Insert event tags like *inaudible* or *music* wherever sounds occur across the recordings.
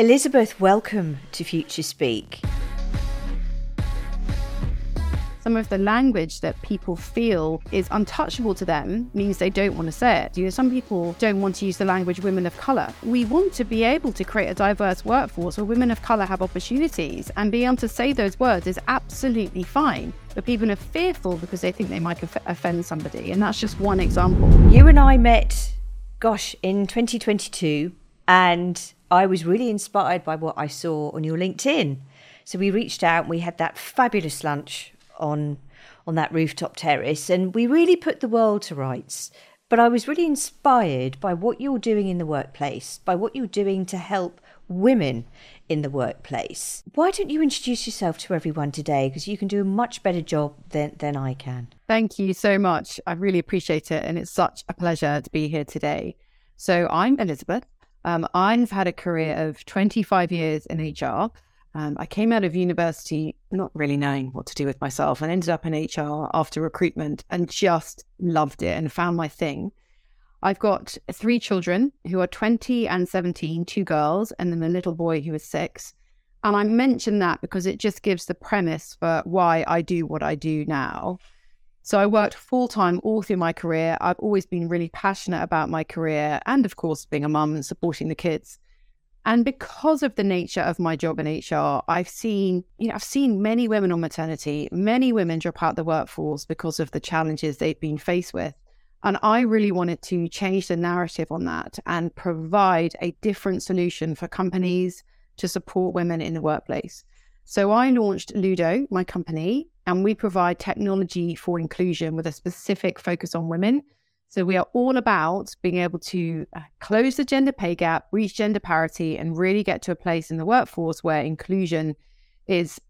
Elizabeth, welcome to Future Speak. some of the language that people feel is untouchable to them means they don't want to say it. You know, some people don't want to use the language women of color. We want to be able to create a diverse workforce where women of color have opportunities and being able to say those words is absolutely fine. But people are fearful because they think they might offend somebody. And that's just one example. You and I met, gosh, in 2022, and I was really inspired by what I saw on your LinkedIn. So we reached out and we had that fabulous lunch on on that rooftop terrace, and we really put the world to rights. But I was really inspired by what you're doing in the workplace, by what you're doing to help women in the workplace. Why don't you introduce yourself to everyone today? Because you can do a much better job than, than I can. Thank you so much. I really appreciate it. And it's such a pleasure to be here today. So, I'm Elizabeth. Um, I've had a career of 25 years in HR. Um, I came out of university not really knowing what to do with myself and ended up in HR after recruitment and just loved it and found my thing. I've got three children who are 20 and 17, two girls, and then a little boy who is six. And I mention that because it just gives the premise for why I do what I do now. So I worked full time all through my career. I've always been really passionate about my career and, of course, being a mum and supporting the kids. And because of the nature of my job in HR, I've seen, you know, I've seen many women on maternity, many women drop out the workforce because of the challenges they've been faced with. And I really wanted to change the narrative on that and provide a different solution for companies to support women in the workplace. So I launched Ludo, my company, and we provide technology for inclusion with a specific focus on women so we are all about being able to uh, close the gender pay gap, reach gender parity, and really get to a place in the workforce where inclusion is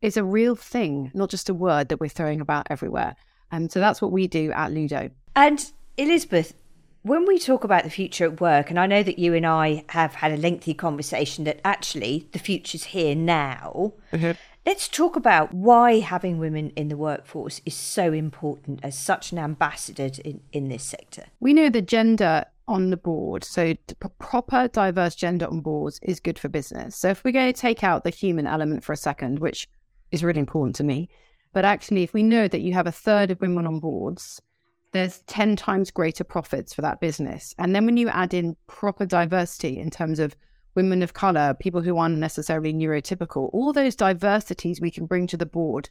is a real thing, not just a word that we're throwing about everywhere. And so that's what we do at Ludo. And Elizabeth, when we talk about the future at work, and I know that you and I have had a lengthy conversation that actually the future's here now. Mm-hmm. Let's talk about why having women in the workforce is so important as such an ambassador in, in this sector. We know the gender on the board, so proper diverse gender on boards is good for business. So if we're going to take out the human element for a second, which is really important to me, but actually, if we know that you have a third of women on boards, there's 10 times greater profits for that business. And then when you add in proper diversity in terms of women of color, people who aren't necessarily neurotypical, all those diversities we can bring to the board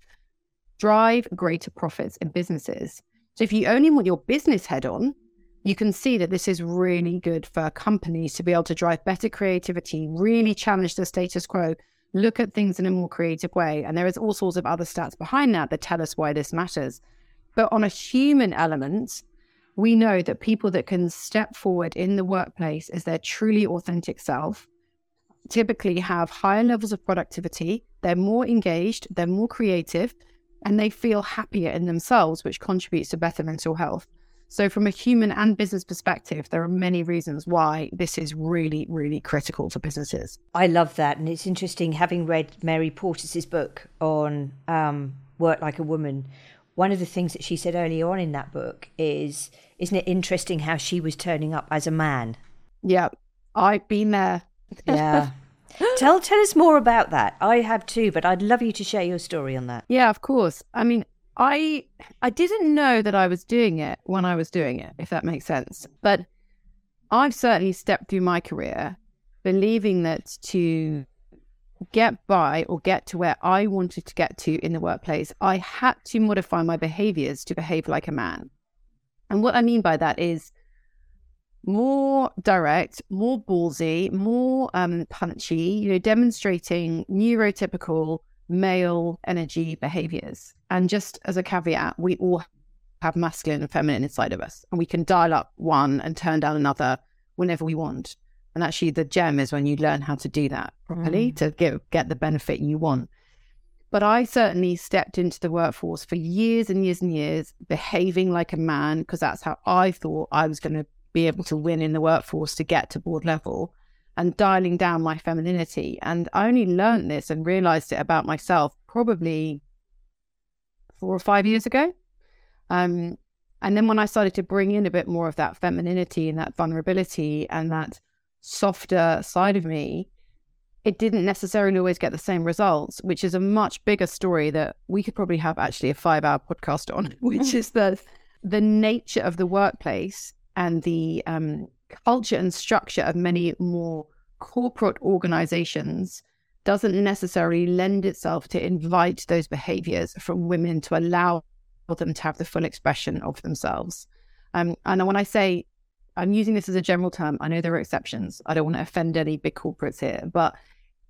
drive greater profits in businesses. So if you only want your business head on, you can see that this is really good for companies to be able to drive better creativity, really challenge the status quo, look at things in a more creative way. And there is all sorts of other stats behind that that tell us why this matters. But on a human element, we know that people that can step forward in the workplace as their truly authentic self typically have higher levels of productivity, they're more engaged, they're more creative, and they feel happier in themselves, which contributes to better mental health. So, from a human and business perspective, there are many reasons why this is really, really critical for businesses. I love that. And it's interesting having read Mary Portas's book on um, Work Like a Woman. One of the things that she said early on in that book is, isn't it interesting how she was turning up as a man? Yeah, I've been there. Yeah. *laughs* tell tell us more about that. I have too, but I'd love you to share your story on that. Yeah, of course. I mean, I I didn't know that I was doing it when I was doing it, if that makes sense. But I've certainly stepped through my career believing that to get by or get to where I wanted to get to in the workplace, I had to modify my behaviors to behave like a man. And what I mean by that is more direct, more ballsy, more um, punchy, you know, demonstrating neurotypical male energy behaviors. And just as a caveat, we all have masculine and feminine inside of us, and we can dial up one and turn down another whenever we want. And actually, the gem is when you learn how to do that properly mm. to get, get the benefit you want. But I certainly stepped into the workforce for years and years and years, behaving like a man, because that's how I thought I was going to be able to win in the workforce to get to board level and dialing down my femininity. And I only learned this and realized it about myself probably four or five years ago. Um, and then when I started to bring in a bit more of that femininity and that vulnerability and that softer side of me, it didn't necessarily always get the same results, which is a much bigger story that we could probably have actually a five hour podcast on, *laughs* which is the the nature of the workplace and the um, culture and structure of many more corporate organizations doesn't necessarily lend itself to invite those behaviors from women to allow them to have the full expression of themselves. Um, and when I say I'm using this as a general term, I know there are exceptions. I don't want to offend any big corporates here, but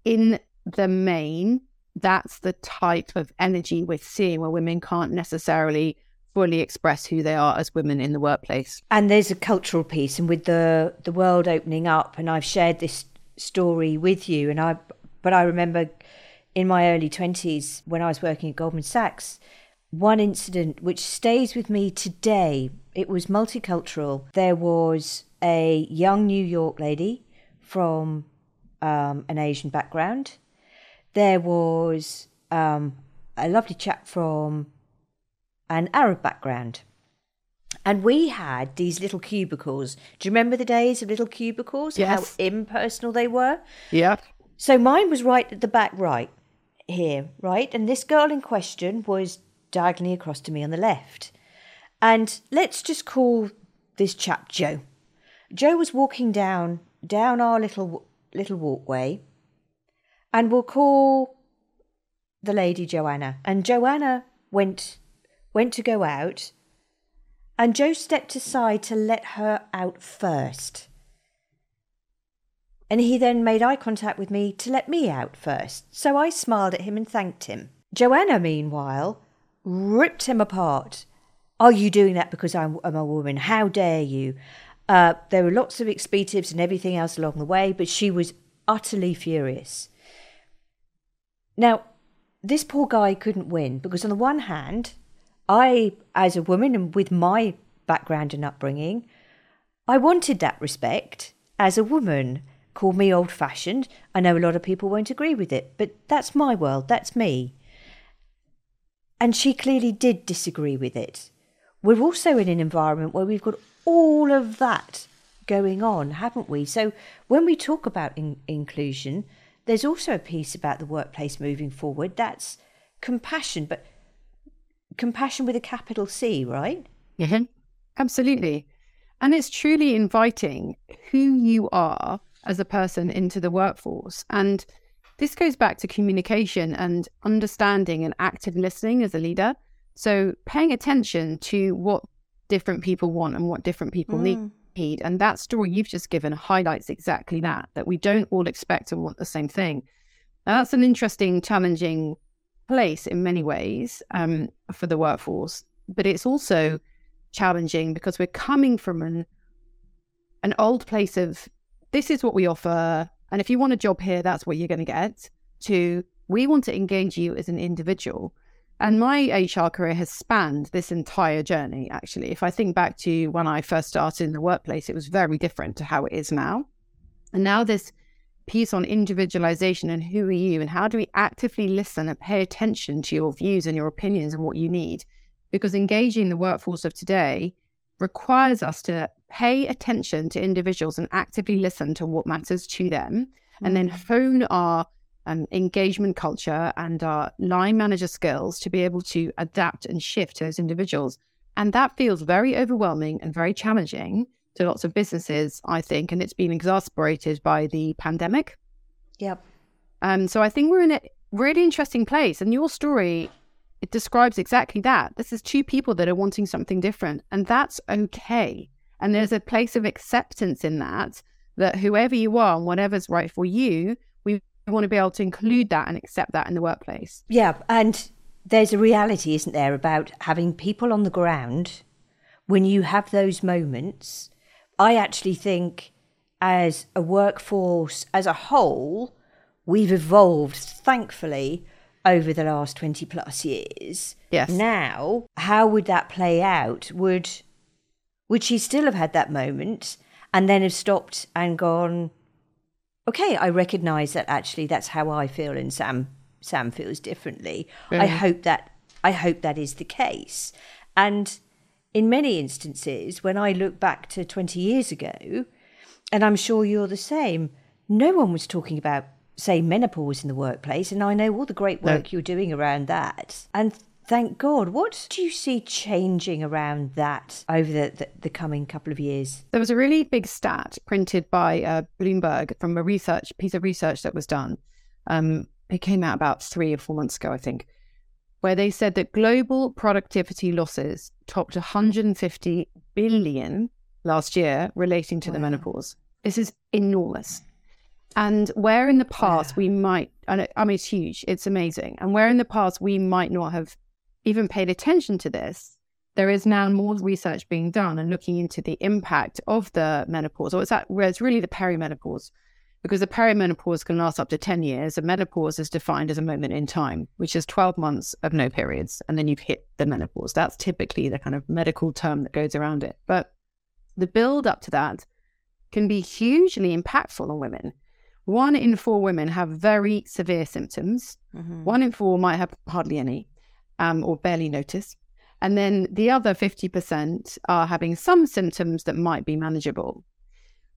in the main, that's the type of energy we're seeing where women can't necessarily fully express who they are as women in the workplace. And there's a cultural piece, and with the the world opening up, and I've shared this story with you, and I, but I remember in my early twenties when I was working at Goldman Sachs, one incident which stays with me today. It was multicultural. There was a young New York lady from um, an Asian background. There was um, a lovely chap from an Arab background. And we had these little cubicles. Do you remember the days of little cubicles? Yes. How impersonal they were? Yeah. So mine was right at the back right here, right? And this girl in question was diagonally across to me on the left. And let's just call this chap Joe. Joe was walking down down our little little walkway, and we'll call the lady Joanna. And Joanna went went to go out, and Joe stepped aside to let her out first. And he then made eye contact with me to let me out first. So I smiled at him and thanked him. Joanna, meanwhile, ripped him apart. Are you doing that because I'm, I'm a woman? How dare you? Uh, there were lots of expletives and everything else along the way, but she was utterly furious. Now, this poor guy couldn't win because, on the one hand, I, as a woman and with my background and upbringing, I wanted that respect as a woman. Call me old fashioned. I know a lot of people won't agree with it, but that's my world, that's me. And she clearly did disagree with it. We're also in an environment where we've got all of that going on, haven't we? So when we talk about in- inclusion, there's also a piece about the workplace moving forward. That's compassion, but compassion with a capital C, right? Yeah, absolutely. And it's truly inviting who you are as a person into the workforce. And this goes back to communication and understanding and active listening as a leader. So paying attention to what different people want and what different people mm. need. And that story you've just given highlights exactly that, that we don't all expect and want the same thing. Now, that's an interesting, challenging place in many ways um, for the workforce, but it's also challenging because we're coming from an an old place of this is what we offer, and if you want a job here, that's what you're going to get. To we want to engage you as an individual, and my HR career has spanned this entire journey, actually. If I think back to when I first started in the workplace, it was very different to how it is now. And now, this piece on individualization and who are you, and how do we actively listen and pay attention to your views and your opinions and what you need? Because engaging the workforce of today requires us to pay attention to individuals and actively listen to what matters to them, mm-hmm. and then mm. hone our um, engagement culture and our line manager skills to be able to adapt and shift to those individuals. And that feels very overwhelming and very challenging to lots of businesses, I think. And it's been exacerbated by the pandemic. Yep. Um, so I think we're in a really interesting place. And your story, it describes exactly that. This is two people that are wanting something different, and that's okay. And there's a place of acceptance in that, that whoever you are and whatever's right for you, we we want to be able to include that and accept that in the workplace. Yeah, and there's a reality, isn't there, about having people on the ground when you have those moments. I actually think, as a workforce as a whole, we've evolved, thankfully, over the last 20 plus years. Yes. Now, how would that play out? Would would she still have had that moment and then have stopped and gone, okay, I recognise that actually that's how I feel, and Sam Sam feels differently. Yeah. I hope that I hope that is the case. And in many instances, when I look back to twenty years ago, and I'm sure you're the same, no one was talking about say, menopause in the workplace, and I know all the great work no. you're doing around that. And thank God. What do you see changing around that over the, the, the, coming couple of years? There was a really big stat printed by uh, Bloomberg from a research piece of research that was done. Um, it came out about three or four months ago, I think, where they said that global productivity losses topped 150 billion last year relating to wow. the menopause. This is enormous. And where in the past yeah. we might, and I mean, it's huge, it's amazing. And where in the past we might not have even paid attention to this, there is now more research being done and looking into the impact of the menopause, or it's, that, where it's really the perimenopause, because the perimenopause can last up to 10 years. And menopause is defined as a moment in time, which is 12 months of no periods. And then you've hit the menopause. That's typically the kind of medical term that goes around it. But the build up to that can be hugely impactful on women. One in four women have very severe symptoms. Mm-hmm. One in four might have hardly any um, or barely notice. And then the other 50% are having some symptoms that might be manageable.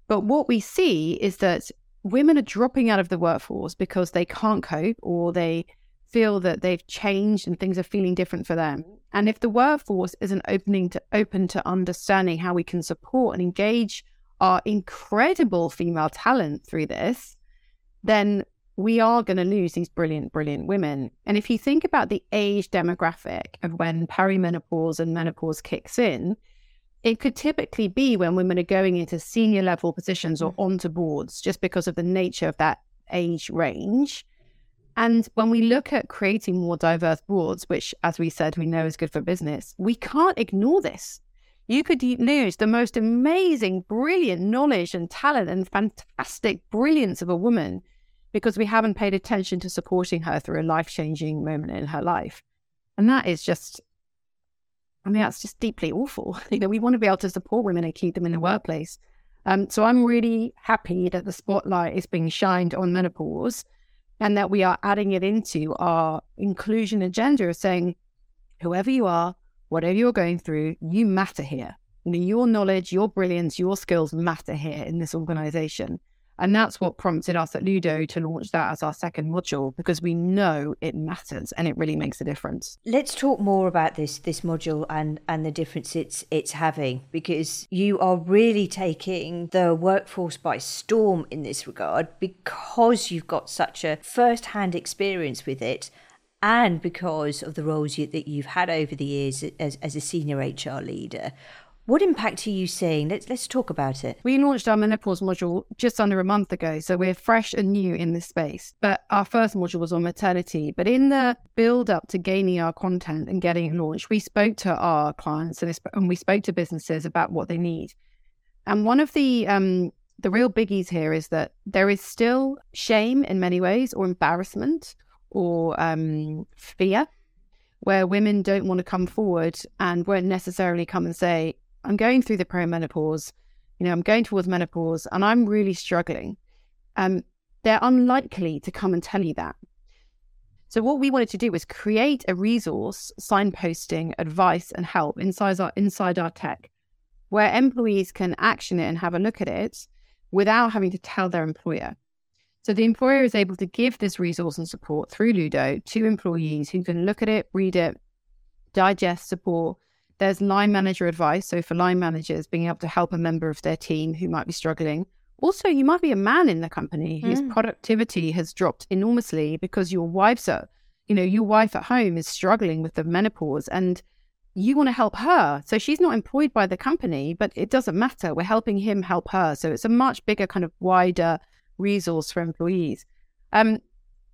But what we see is that women are dropping out of the workforce because they can't cope or they feel that they've changed and things are feeling different for them. And if the workforce isn't opening to open to understanding how we can support and engage our incredible female talent through this, then we are going to lose these brilliant, brilliant women. And if you think about the age demographic of when perimenopause and menopause kicks in, it could typically be when women are going into senior level positions or mm. onto boards just because of the nature of that age range. And when we look at creating more diverse boards, which, as we said, we know is good for business, we can't ignore this. You could lose the most amazing, brilliant knowledge and talent and fantastic brilliance of a woman because we haven't paid attention to supporting her through a life changing moment in her life. And that is just, I mean, that's just deeply awful. *laughs* You know, we want to be able to support women and keep them in the workplace. Um, so I'm really happy that the spotlight is being shined on menopause and that we are adding it into our inclusion agenda of saying, whoever you are, whatever you're going through, you matter here. You know, your knowledge, your brilliance, your skills matter here in this organization. And that's what prompted us at Ludo to launch that as our second module because we know it matters and it really makes a difference. Let's talk more about this this module and and the difference it's it's having because you are really taking the workforce by storm in this regard because you've got such a first-hand experience with it and because of the roles you, that you've had over the years as, as a senior HR leader. What impact are you seeing? Let's let's talk about it. We launched our menopause module just under a month ago, so we're fresh and new in this space. But our first module was on maternity. But in the build up to gaining our content and getting it launched, we spoke to our clients and, we spoke to businesses about what they need. And one of the um, the real biggies here is that there is still shame in many ways, or embarrassment, or um, fear, where women don't want to come forward and won't necessarily come and say, I'm going through the perimenopause, you know, I'm going towards menopause and I'm really struggling. Um, they're unlikely to come and tell you that. So what we wanted to do was create a resource, signposting, advice, and help inside our inside our tech, where employees can action it and have a look at it without having to tell their employer. So the employer is able to give this resource and support through Ludo to employees who can look at it, read it, digest, support, there's line manager advice. So for line managers, being able to help a member of their team who might be struggling. Also, you might be a man in the company whose mm. productivity has dropped enormously because your wife's you know, your wife at home is struggling with the menopause and you want to help her. So she's not employed by the company, but it doesn't matter. We're helping him help her. So it's a much bigger kind of wider resource for employees. Um,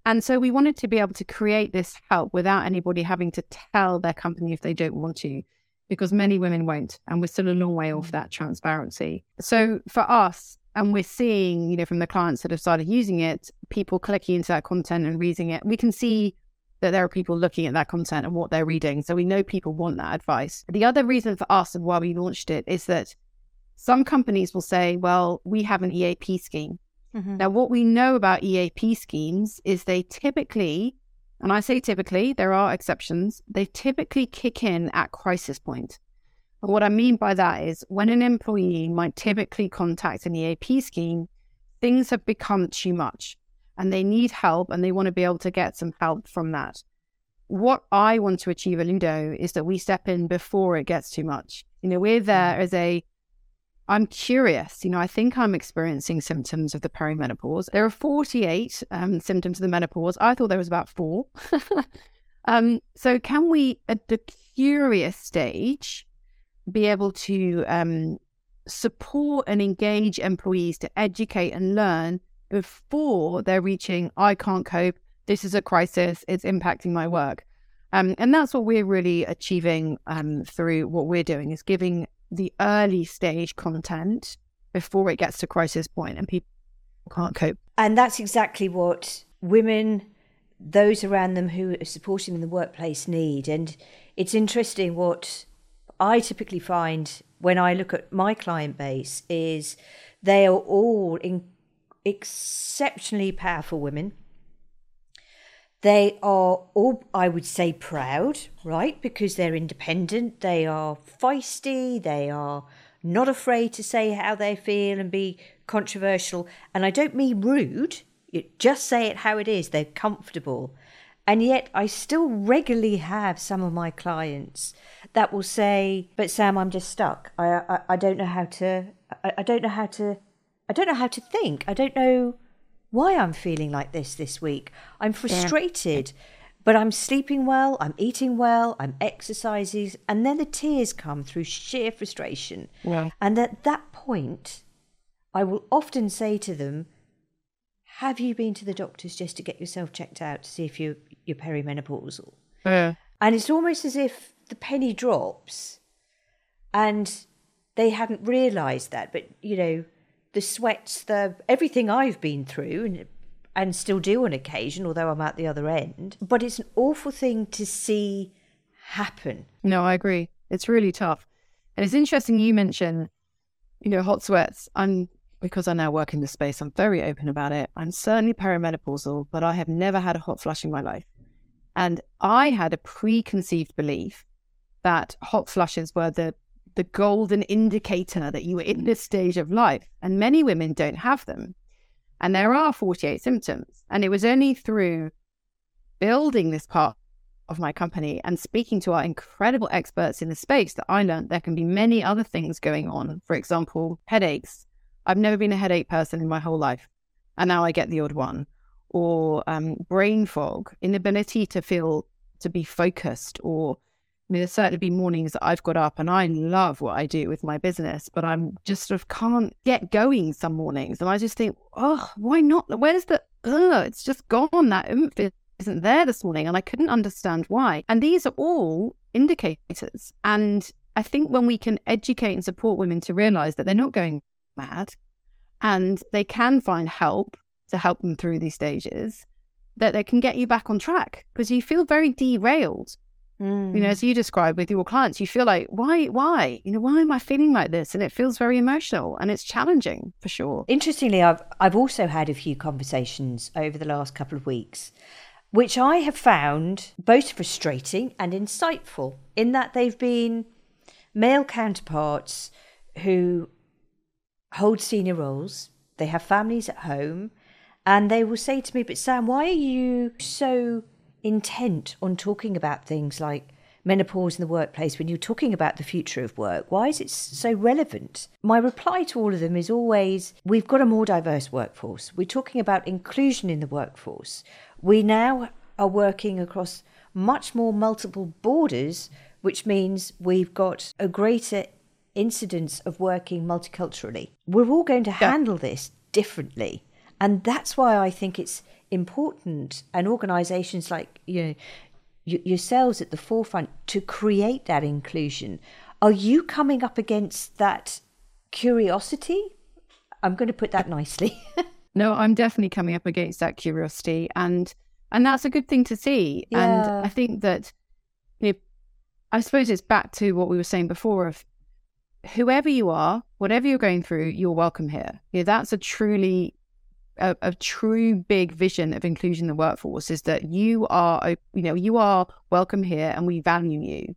and so we wanted to be able to create this help without anybody having to tell their company if they don't want to because many women won't. And we're still a long way off mm. that transparency. So for us, and we're seeing, you know, from the clients that have started using it, people clicking into that content and reading it, we can see that there are people looking at that content and what they're reading. So we know people want that advice. The other reason for us and why we launched it is that some companies will say, well, we have an EAP scheme. Mm-hmm. Now, what we know about EAP schemes is they typically and I say typically, there are exceptions, they typically kick in at crisis point. And what I mean by that is when an employee might typically contact an EAP scheme, things have become too much. and they need help and they want to be able to get some help from that. What I want to achieve at Ludo is that we step in before it gets too much. You know, we're mm. there as a I'm curious. You know, I think I'm experiencing symptoms of the perimenopause. There are 48 um, symptoms of the menopause. I thought there was about four. *laughs* um, so, can we, at the curious stage, be able to um, support and engage employees to educate and learn before they're reaching, I can't cope, this is a crisis, it's impacting my work. Um, and that's what we're really achieving um, through what we're doing is giving the early stage content before it gets to crisis point and people can't cope. And that's exactly what women, those around them who are supporting them in the workplace need. And it's interesting what I typically find when I look at my client base is they are all in exceptionally powerful women. They are all, I would say, proud, right? Because they're independent, they are feisty, they are not afraid to say how they feel and be controversial. And I don't mean rude, you just say it how it is. They're comfortable. And yet, I still regularly have some of my clients that will say, "But Sam, I'm just stuck. I I, I don't know how to. I, I don't know how to. I don't know how to think. I don't know why I'm feeling like this this week. I'm frustrated." Yeah. But I'm sleeping well, I'm eating well, I'm exercising, and then the tears come through sheer frustration. Yeah. And at that point, I will often say to them, have you been to the doctors just to get yourself checked out to see if you you're perimenopausal? Yeah. And it's almost as if the penny drops and they hadn't realized that but you know the sweats the everything i've been through and and still do on occasion although i'm at the other end. But it's an awful thing to see happen. No i agree. It's really tough. And it's interesting you mention you know hot sweats. I'm because I now work in the space, I'm very open about it. I'm certainly perimenopausal, but I have never had a hot flush in my life. And I had a preconceived belief that hot flushes were the the golden indicator that you were in this stage of life. And many women don't have them. And there are 48 symptoms. And it was only through building this part of my company and speaking to our incredible experts in the space that I learned there can be many other things going on. For example, headaches. I've never been a headache person in my whole life. And now I get the odd one. Or um, brain fog, inability to feel to be focused or I mean, there's certainly been mornings that I've got up and I love what I do with my business, but I'm just sort of can't get going some mornings. And I just think, oh, why not? Where's the, ugh, it's just gone. That oomph isn't there this morning. And I couldn't understand why. And these are all indicators. And I think when we can educate and support women to realize that they're not going mad and they can find help to help them through these stages, that they can get you back on track because you feel very derailed Mm. You know, mm. as you described with your clients, you feel like, why, why? You know, why am I feeling like this? And it feels very emotional and it's challenging for sure. Interestingly, I've I've also had a few conversations over the last couple of weeks, which I have found both frustrating and insightful in that they've been male counterparts who hold senior roles, they have families at home, and they will say to me, But Sam, why are you so intent on talking about things like menopause in the workplace when you're talking about the future of work? Why is it so relevant? My reply to all of them is always we've got a more diverse workforce. We're talking about inclusion in the workforce. We now are working across much more multiple borders, which means we've got a greater incidence of working multiculturally. We're all going to yeah. handle this differently. And that's why I think it's important and organizations like you know yourselves at the forefront to create that inclusion. Are you coming up against that curiosity? I'm going to put that nicely. *laughs* No i'm definitely coming up against that curiosity and and that's a good thing to see. Yeah. and i think that you know i suppose it's back to what we were saying before of whoever you are whatever you're going through you're welcome here. Yeah that's a truly a, a, true big vision of inclusion in the workforce is that you are, you know, you are welcome here and we value you.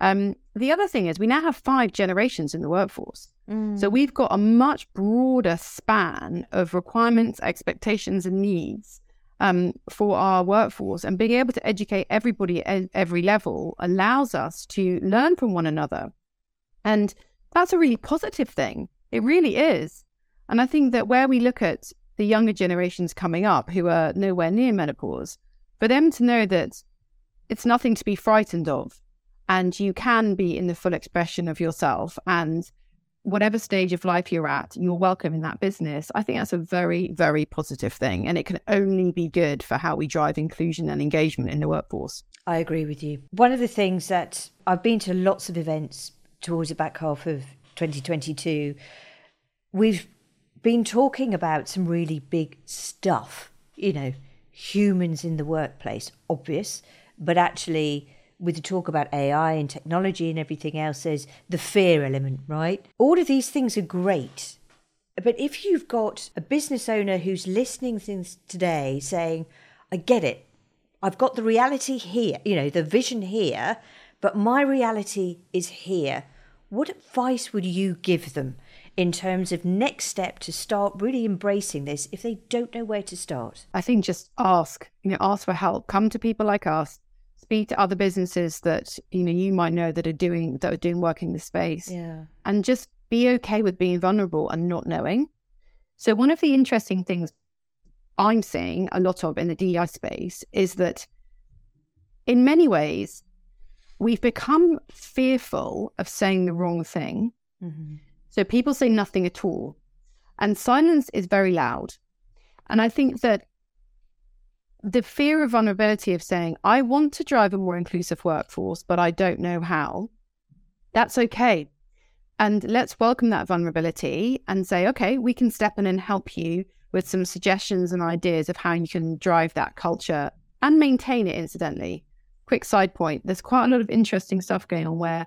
Um, the other thing is we now have five generations in the workforce. Mm. So we've got a much broader span of requirements, expectations, and needs um, for our workforce. And being able to educate everybody at every level allows us to learn from one another. And that's a really positive thing. It really is. And I think that where we look at the younger generations coming up who are nowhere near menopause, for them to know that it's nothing to be frightened of and you can be in the full expression of yourself and whatever stage of life you're at, you're welcome in that business. I think that's a very, very positive thing. And it can only be good for how we drive inclusion and engagement in the workforce. I agree with you. One of the things that I've been to lots of events towards the back half of 2022, we've been talking about some really big stuff, you know, humans in the workplace, obvious, but actually with the talk about AI and technology and everything else, there's the fear element, right? All of these things are great. But if you've got a business owner who's listening things today saying, I get it, I've got the reality here, you know, the vision here, but my reality is here. What advice would you give them in terms of next step to start really embracing this if they don't know where to start? I think just ask, you know, ask for help. Come to people like us speak to other businesses that you know you might know that are doing that are doing work in the space yeah and just be okay with being vulnerable and not knowing so one of the interesting things i'm seeing a lot of in the dei space is that in many ways we've become fearful of saying the wrong thing mm-hmm. So people say nothing at all and silence is very loud and i think that the fear of vulnerability of saying, I want to drive a more inclusive workforce, but I don't know how, that's okay. And let's welcome that vulnerability and say, okay, we can step in and help you with some suggestions and ideas of how you can drive that culture and maintain it, incidentally. Quick side point there's quite a lot of interesting stuff going on where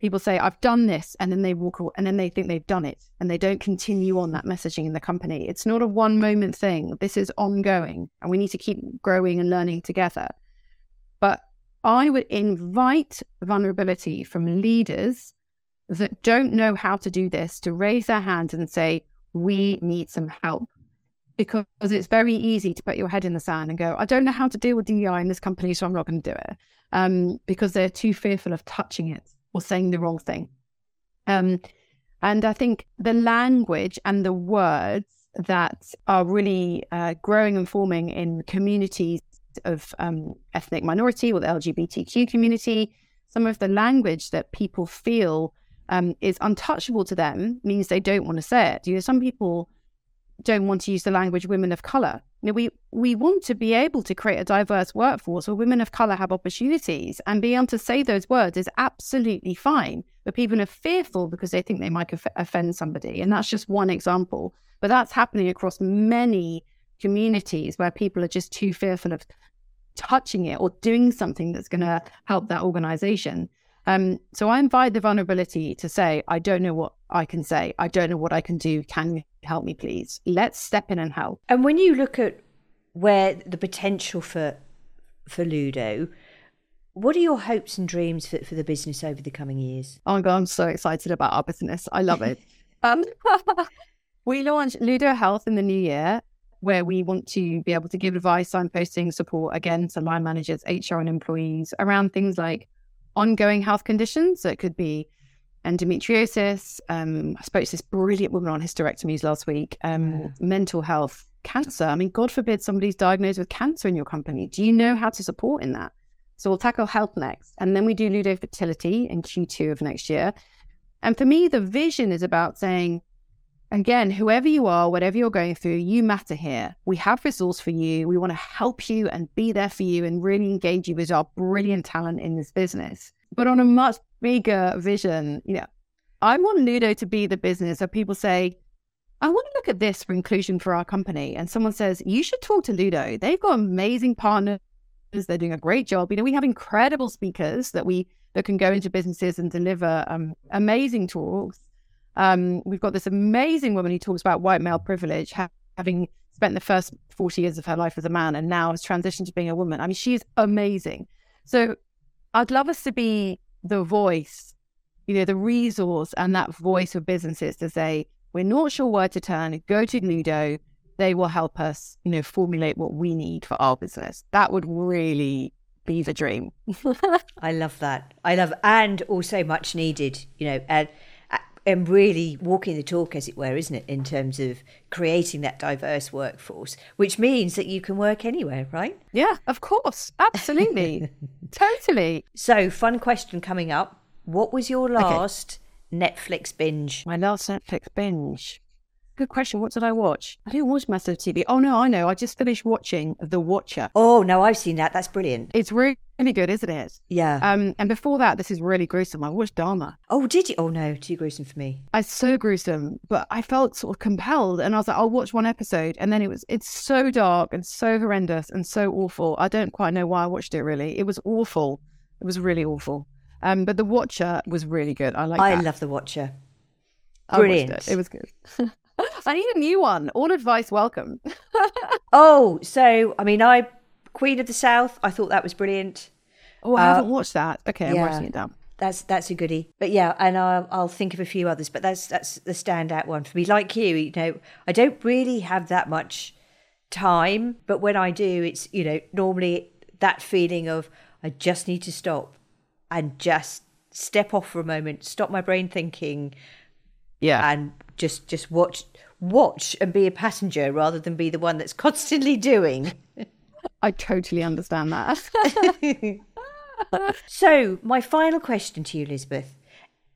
people say i've done this and then they walk away and then they think they've done it and they don't continue on that messaging in the company. It's not a one moment thing. This is ongoing and we need to keep growing and learning together. But i would invite vulnerability from leaders that don't know how to do this to raise their hand and say we need some help. Because it's very easy to put your head in the sand and go i don't know how to deal with dei in this company so i'm not going to do it um, because they're too fearful of touching it or saying the wrong thing. Um, and I think the language and the words that are really uh, growing and forming in communities of um, ethnic minority or the LGBTQ community, some of the language that people feel um, is untouchable to them means they don't want to say it. You know, some people don't want to use the language women of color. You know, we we want to be able to create a diverse workforce where women of color have opportunities and be able to say those words is absolutely fine. But people are fearful because they think they might offend somebody, and that's just one example. But that's happening across many communities where people are just too fearful of touching it or doing something that's going to help that organization. Um, so I invite the vulnerability to say, I don't know what I can say. I don't know what I can do. Can help me, please? Let's step in and help. And when you look at where the potential for for Ludo, what are your hopes and dreams for, for the business over the coming years? Oh my god, I'm so excited about our business. I love it. *laughs* um, *laughs* we launched Ludo Health in the new year, where we want to be able to give advice, signposting, support again to line managers, HR, and employees around things like ongoing health conditions. So it could be endometriosis. Um, I spoke to this brilliant woman on hysterectomies last week. Um, yeah. Mental health, cancer. I mean, God forbid somebody's diagnosed with cancer in your company. Do you know how to support in that? So we'll tackle health next, and then we do Ludo fertility in Q2 of next year. And for me, the vision is about saying, again, whoever you are, whatever you're going through, you matter here. We have resource for you. We want to help you and be there for you and really engage you as our brilliant talent in this business. But on a much bigger vision, you know, I want Ludo to be the business that people say, I want to look at this for inclusion for our company. And someone says, you should talk to Ludo. They've got amazing partners. They're doing a great job. You know, we have incredible speakers that we that can go into businesses and deliver um, amazing talks. Um, we've got this amazing woman who talks about white male privilege, ha- having spent the first 40 years of her life as a man and now has transitioned to being a woman. I mean, she's amazing. So I'd love us to be the voice, you know, the resource and that voice of businesses to say, we're not sure where to turn, go to Ludo. They will help us, you know, formulate what we need for our business. That would really be the dream. *laughs* I love that. I love, and also much needed, you know, and and really walking the talk, as it were, isn't it, in terms of creating that diverse workforce, which means that you can work anywhere, right? Yeah, of course. Absolutely. *laughs* totally. So, fun question coming up. What was your last okay. Netflix binge? My last Netflix binge. Good question. What did I watch? I didn't watch massive TV. Oh no, I know. I just finished watching The Watcher. Oh no, I've seen that. That's brilliant. It's really, really good, isn't it? Yeah. Um, and before that, this is really gruesome. I watched Dahmer. Oh, did you? Oh no, too gruesome for me. It's so gruesome, but I felt sort of compelled, and I was like, I'll watch one episode, and then it was it's so dark and so horrendous and so awful. I don't quite know why I watched it. Really, it was awful. It was really awful. Um, but The Watcher was really good. I like. I that. love The Watcher. Brilliant. It. it was good. *laughs* I need a new one. All advice welcome. *laughs* oh, so I mean, I Queen of the South. I thought that was brilliant. Oh, I uh, haven't watched that. Okay, I'm writing it down. That's that's a goodie. But yeah, and I'll, I'll think of a few others. But that's that's the standout one for me. Like you, you know, I don't really have that much time, but when I do, it's you know normally that feeling of I just need to stop and just step off for a moment, stop my brain thinking, yeah, and just just watch watch and be a passenger rather than be the one that's *laughs* constantly doing. I totally understand that. *laughs* so, my final question to you, Elizabeth.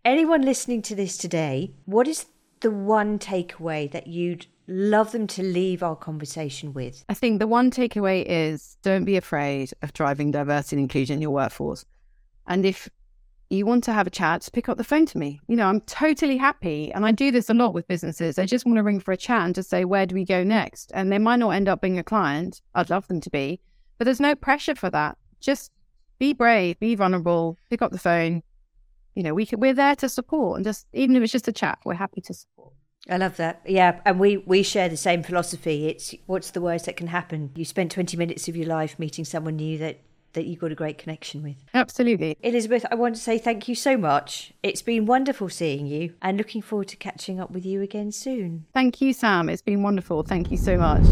Anyone listening to this today, what is the one takeaway that you'd love them to leave our conversation with? I think the one takeaway is don't be afraid of driving diversity and inclusion in your workforce. And if you want to have a chat, pick up the phone to me. You know, I'm totally happy. And I do this a lot with businesses. They just want to ring for a chat and just say, where do we go next? And they might not end up being a client. I'd love them to be, but there's no pressure for that. Just be brave, be vulnerable, pick up the phone. You know, we can, we're there to support and just, even if it's just a chat, we're happy to support. I love that. Yeah, and we we share the same philosophy. It's what's the worst that can happen? You spent 20 minutes of your life meeting someone new that that you got a great connection with. Absolutely. Elizabeth, I want to say thank you so much. It's been wonderful seeing you and looking forward to catching up with you again soon. Thank you, Sam. It's been wonderful. Thank you so much.